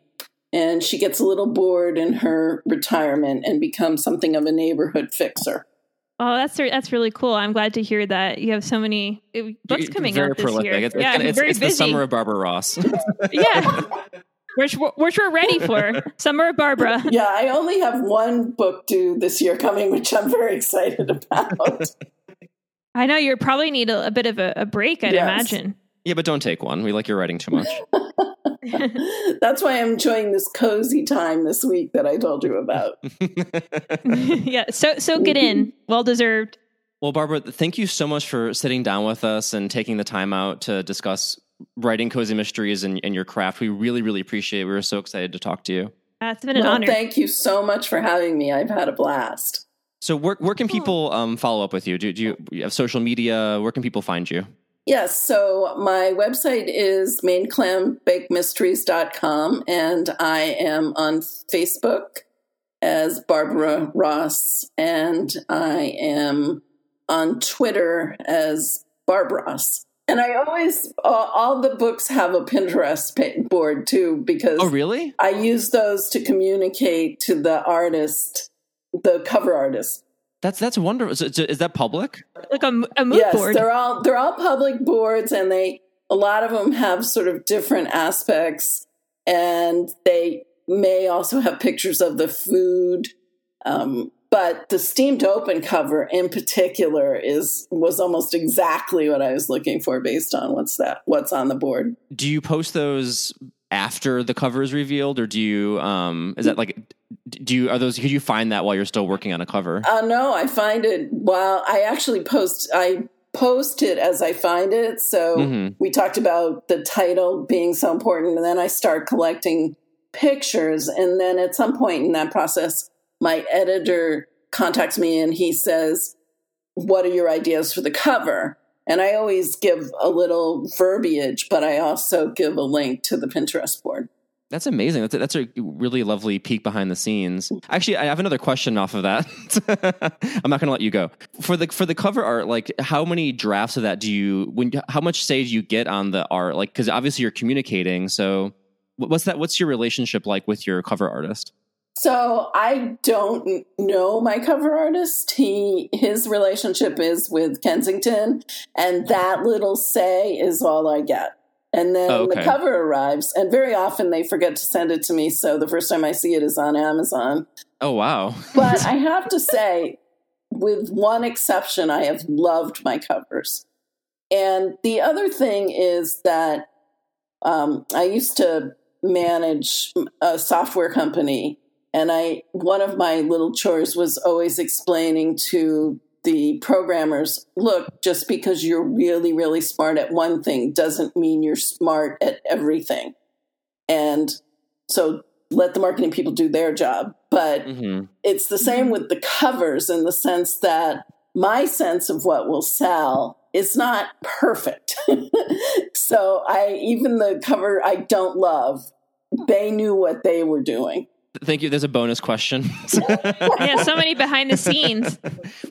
And she gets a little bored in her retirement and becomes something of a neighborhood fixer. Oh, that's that's really cool. I'm glad to hear that you have so many uh, books You're coming very out this prolific. year. It's, yeah, it's, it's, very it's the summer of Barbara Ross. yeah, which which we're ready for. Summer of Barbara. Yeah, I only have one book due this year coming, which I'm very excited about. I know you probably need a, a bit of a, a break. I'd Yes. imagine. Yeah, but don't take one. We like your writing too much. That's why I'm enjoying this cozy time this week that I told you about. yeah, so soak it in. Well deserved. Well, Barbara, thank you so much for sitting down with us and taking the time out to discuss writing cozy mysteries and, and your craft. We really, really appreciate it. We were so excited to talk to you. Uh, it's been an Well, honor. thank you so much for having me. I've had a blast. So, where, where can people um, follow up with you? Do, do you, you have social media? Where can people find you? Yes, so my website is maineclambakemysteries.com and I am on Facebook as Barbara Ross and I am on Twitter as Barb Ross. And I always, all, all the books have a Pinterest board too because Oh, really? I use those to communicate to the artist, the cover artist. That's that's wonderful. Is, is is that public? like a, m- a mood yes, board. they're all they're all public boards, and they a lot of them have sort of different aspects, and they may also have pictures of the food. Um, but the steamed open cover in particular is was almost exactly what I was looking for based on what's that what's on the board. Do you post those after the cover is revealed, or do you? Um, is that like? Do you are those? Could you find that while you're still working on a cover? Uh, no, I find it while I actually post I post it as I find it. So Mhm. we talked about the title being so important, and then I start collecting pictures, and then at some point in that process, my editor contacts me and he says, "What are your ideas for the cover?" And I always give a little verbiage, but I also give a link to the Pinterest board. That's amazing. That's a, that's a really lovely peek behind the scenes. Actually, I have another question off of that. I'm not going to let you go for the for the cover art. Like, how many drafts of that do you? When how much say do you get on the art? Like, because obviously you're communicating. So, what's that? What's your relationship like with your cover artist? So I don't know my cover artist. He his relationship is with Kensington, and that little say is all I get. And then Oh, okay. the cover arrives, and very often they forget to send it to me. So the first time I see it is on Amazon. Oh wow! But I have to say, with one exception, I have loved my covers. And the other thing is that um, I used to manage a software company, and I one of my little chores was always explaining to the programmers, look, just because you're really, really smart at one thing doesn't mean you're smart at everything. And so let the marketing people do their job. But hmm it's the same with the covers in the sense that my sense of what will sell is not perfect. so I even the cover I don't love, they knew what they were doing. Thank you. There's a bonus question. yeah, so many behind the scenes.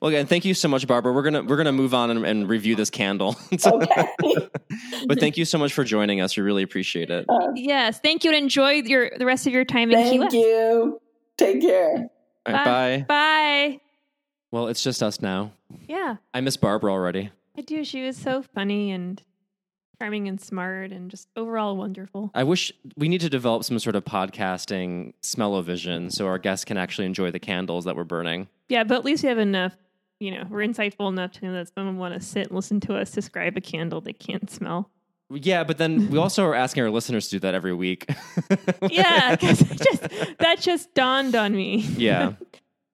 well, again, thank you so much, Barbara. We're gonna we're gonna move on and, and review this candle. Okay. but thank you so much for joining us. We really appreciate it. Uh, yes, thank you, and enjoy your the rest of your time in Key Thank you. Take care. All right, bye. Bye. Well, it's just us now. Yeah, I miss Barbara already. I do. She was so funny and charming and smart and just overall wonderful. I wish we need to develop some sort of podcasting smell-o-vision so our guests can actually enjoy the candles that we're burning. Yeah, but at least we have enough. You know, we're insightful enough to know that someone want to sit and listen to us describe a candle they can't smell. Yeah, but then we also are asking our listeners to do that every week. Yeah, 'cause it just that just dawned on me. yeah.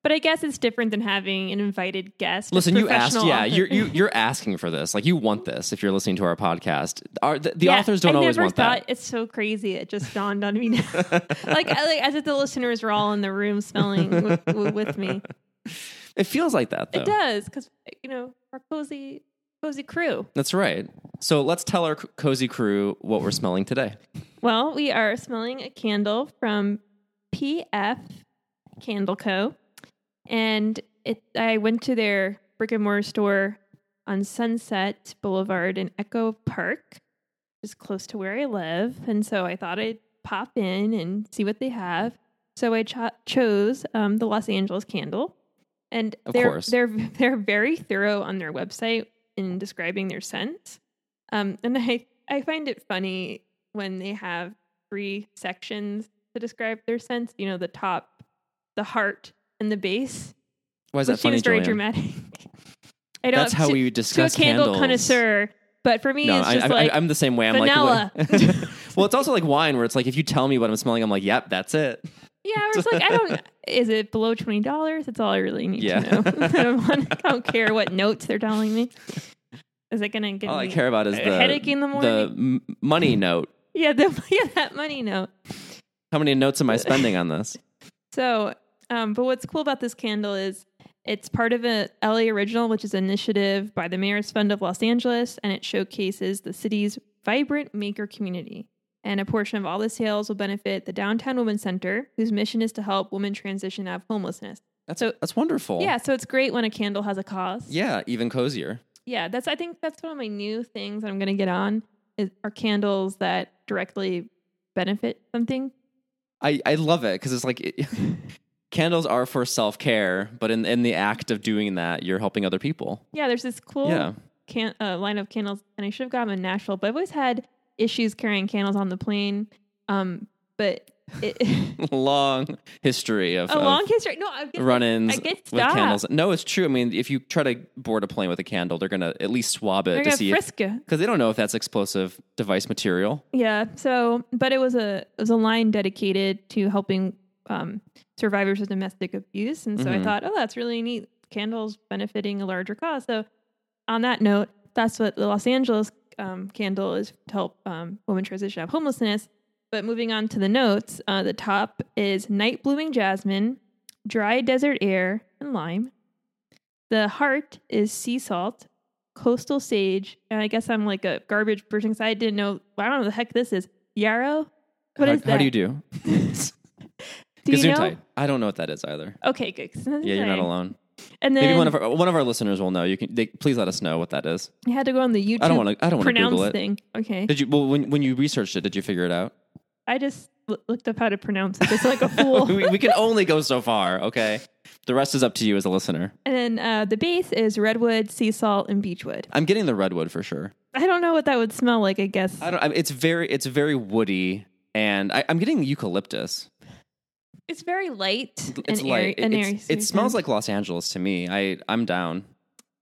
But I guess it's different than having an invited guest. Listen, you asked. Yeah, you're you, you're asking for this. Like you want this if you're listening to our podcast. Our, the the Yeah, authors don't I always never want thought that. It's so crazy. It just dawned on me now. like, like as if the listeners were all in the room smelling with, with, with me. It feels like that though. It does because you know our cozy, cozy crew. That's right. So let's tell our cozy crew what we're smelling today. Well, we are smelling a candle from PF Candle Co. And it I went to their brick and mortar store on Sunset Boulevard in Echo Park, just close to where I live. And so I thought I'd pop in and see what they have. So I cho- chose um, the Los Angeles candle. and Of they're course. they're they're very thorough on their website in describing their scents. Um, and I I find it funny when they have three sections to describe their scents. You know, the top, the heart, and the base. Why is that which funny, seems very dramatic. I know That's how to, we to a discuss candle candles. connoisseur, but for me, No, it's I, just I, like I'm the same way. I'm vanilla. like, well, it's also like wine, where it's like if you tell me what I'm smelling, I'm like, yep, that's it. Yeah, I was like, I don't. Is it below twenty dollars? That's all I really need Yeah. to know. I don't want. I don't care what notes they're telling me. Is it going to get All I care about is the headache in the the morning? m- money note. yeah, the, yeah, that money note. How many notes am I spending on this? So, um, but what's cool about this candle is it's part of a LA Original, which is an initiative by the Mayor's Fund of Los Angeles, and it showcases the city's vibrant maker community. And a portion of all the sales will benefit the Downtown Women's Center, whose mission is to help women transition out of homelessness. That's So- that's wonderful. Yeah, so it's great when a candle has a cause. yeah, even cozier. Yeah, that's I think that's one of my new things that I'm going to get on is are candles that directly benefit something. I I love it because it's like it, candles are for self care, but in in the act of doing that, you're helping other people. Yeah, there's this cool Yeah. can uh, line of candles, and I should have gotten them in Nashville, but I've always had issues carrying candles on the plane. Um, but it, long history of, a of long history. No, I get run-ins I get with candles. No, it's true. I mean, if you try to board a plane with a candle, they're gonna at least swab it They're to see if frisk you. because they don't know if that's explosive device material. Yeah. So, but it was a it was a line dedicated to helping um, survivors of domestic abuse, and so I Mhm. thought, oh, that's really neat. Candles benefiting a larger cause. So, on that note, that's what the Los Angeles um, candle is to help um, women transition out of homelessness. But moving on to the notes, uh, the top is night blooming jasmine, dry desert air, and lime. The heart is sea salt, coastal sage, and I guess I'm like a garbage person because I didn't know. I don't know what the heck this is. Yarrow. What how, is how do you that? do? You know? I don't know what that is either. Okay, good. Yeah, you're not alone. And then Maybe one of our one of our listeners will know. You can they, please let us know what that is. I had to go on the YouTube I don't want to. I don't want to Google it. thing. Okay, Did you? Well, when when you researched it, did you figure it out? I just looked up how to pronounce it, It's like a fool. we, we can only go so far. Okay, the rest is up to you as a listener. and then uh, the base is redwood, sea salt, and beechwood. I'm getting the redwood for sure. I don't know what that would smell like. I guess I don't. I, it's very. It's very woody, and I, I'm getting eucalyptus. It's very light It's and light. airy. and It's- airy it smells like Los Angeles to me. I I'm down.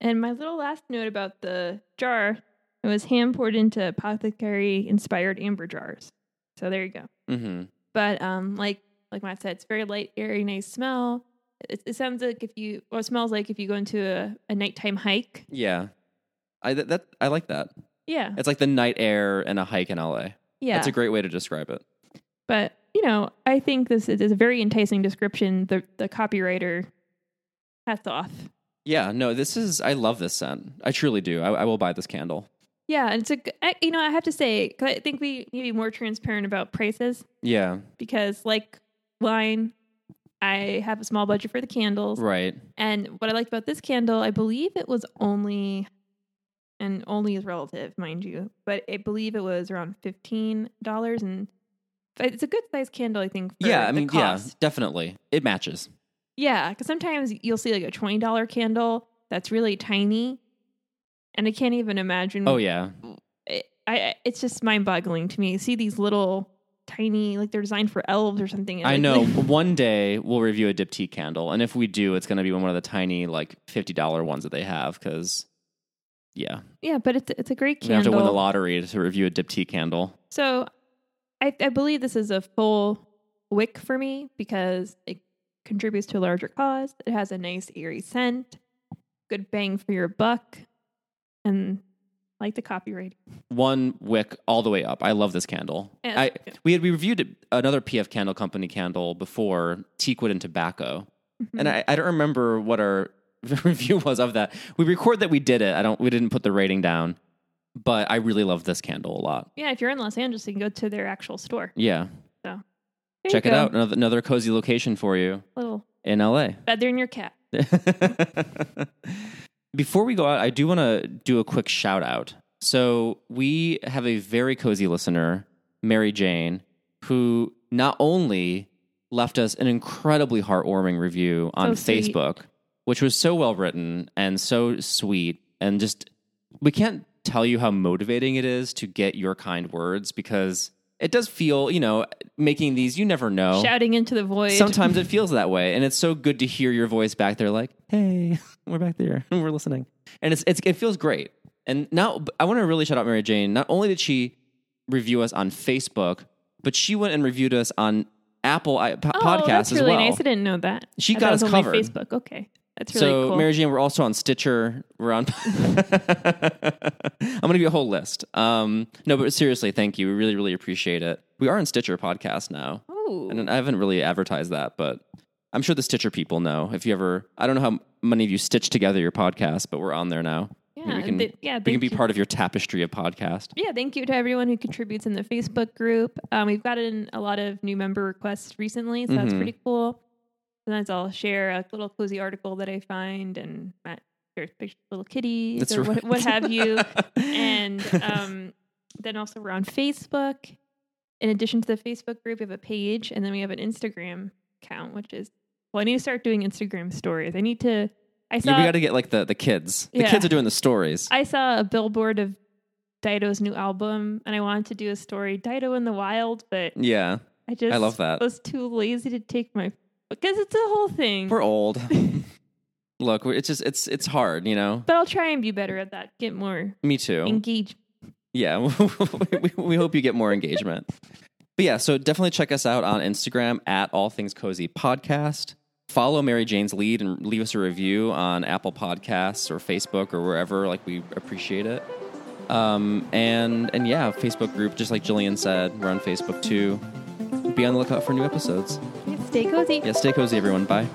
And my little last note about the jar, it was hand poured into apothecary inspired amber jars. So there you go. hmm But um, like like Matt said, it's very light, airy, nice smell. It, it sounds like if you, or smells like if you go into a, a nighttime hike. Yeah, I that, that I like that. Yeah, It's like the night air and a hike in LA. yeah. That's a great way to describe it. but you know, I think this is, a very enticing description. The the copywriter hats off. Yeah, no, this is. I love this scent. I truly do. I, I will buy this candle. Yeah, and it's a I- you know I have to say 'cause I think we need to be more transparent about prices Yeah, because like wine, I have a small budget for the candles. right. And what I liked about this candle, I believe it was only, and only is relative, mind you, but I believe it was around fifteen dollars, and it's a good sized candle, I think. For Yeah, I mean, yeah, definitely. It matches. yeah, because sometimes you'll see like a twenty dollar candle that's really tiny, and I can't even imagine. Oh yeah, it, I, it's just mind boggling to me. See these little tiny, like they're designed for elves or something. I like, know. One day we'll review a diptyque candle, and if we do, it's going to be one of the tiny, like fifty dollar ones that they have. Because, yeah, yeah, but it's it's a great candle. we have to win the lottery to review a diptyque candle. So I, I believe this is a full wick for me because it contributes to a larger cause. It has a nice eerie scent, good bang for your buck, and like the copyright. One wick all the way up. I love this candle. Yeah, I we had we reviewed another PF Candle Company candle before, teakwood and tobacco, Mm-hmm. and I, I don't remember what our review was of that. We record that we did it. I don't. We didn't put the rating down, but I really love this candle a lot. yeah, if you're in Los Angeles, you can go to their actual store. Yeah, So check it go. out. Another, another cozy location for you Little in LA. feather in your cap. Before we go out, I do want to do a quick shout out. So, we have a very cozy listener, Mary Jane, who not only left us an incredibly heartwarming review on So sweet. Facebook, which was so well written and so sweet. And just, we can't tell you how motivating it is to get your kind words because it does feel, you know, making these, you never know. Shouting into the void. Sometimes it feels that way, and it's so good to hear your voice back there, like, "Hey, we're back there, we're listening," and it's, it's it feels great. And now I want to really shout out Mary Jane. Not only did she review us on Facebook, but she went and reviewed us on Apple I- po- oh, podcast that's as really well. nice. I didn't know that. She I got us covered. Facebook. Okay, that's really so cool. Mary Jane, we're also on Stitcher. We're on. I'm going to give you a whole list. Um, no, but seriously, thank you. We really, really appreciate it. We are on Stitcher podcast now. oh, And I haven't really advertised that, but I'm sure the Stitcher people know. If you ever, I don't know how many of you stitch together your podcast, but we're on there now. yeah, we can, th- yeah. we can be you. part of your tapestry of podcast. Yeah, thank you to everyone who contributes in the Facebook group. Um, we've gotten a lot of new member requests recently, so that's Mhm. pretty cool. Sometimes I'll share a little cozy article that I find, and shares pictures of little kitties That's or what, what have you. and um, then also we're on Facebook. In addition to the Facebook group, we have a page, and then we have an Instagram account, which is well, I need to start doing Instagram stories. I need to. I saw Yeah, we got to get like the, the kids. The Yeah. kids are doing the stories. I saw a billboard of Dido's new album, and I wanted to do a story, Dido in the Wild, but yeah, I just I love that. was too lazy to take my because it's a whole thing. we're old. Look, it's just it's it's hard, you know. but I'll try and be better at that. Get more Me too. Engage. Yeah, we, we hope you get more engagement. But yeah, so definitely check us out on Instagram at All Things Cozy Podcast. Follow Mary Jane's lead and leave us a review on Apple Podcasts or Facebook or wherever. Like we appreciate it. Um, and and yeah, Facebook group. Just like Jillian said, we're on Facebook too. Be on the lookout for new episodes. Stay cozy. Yeah, stay cozy, everyone. Bye.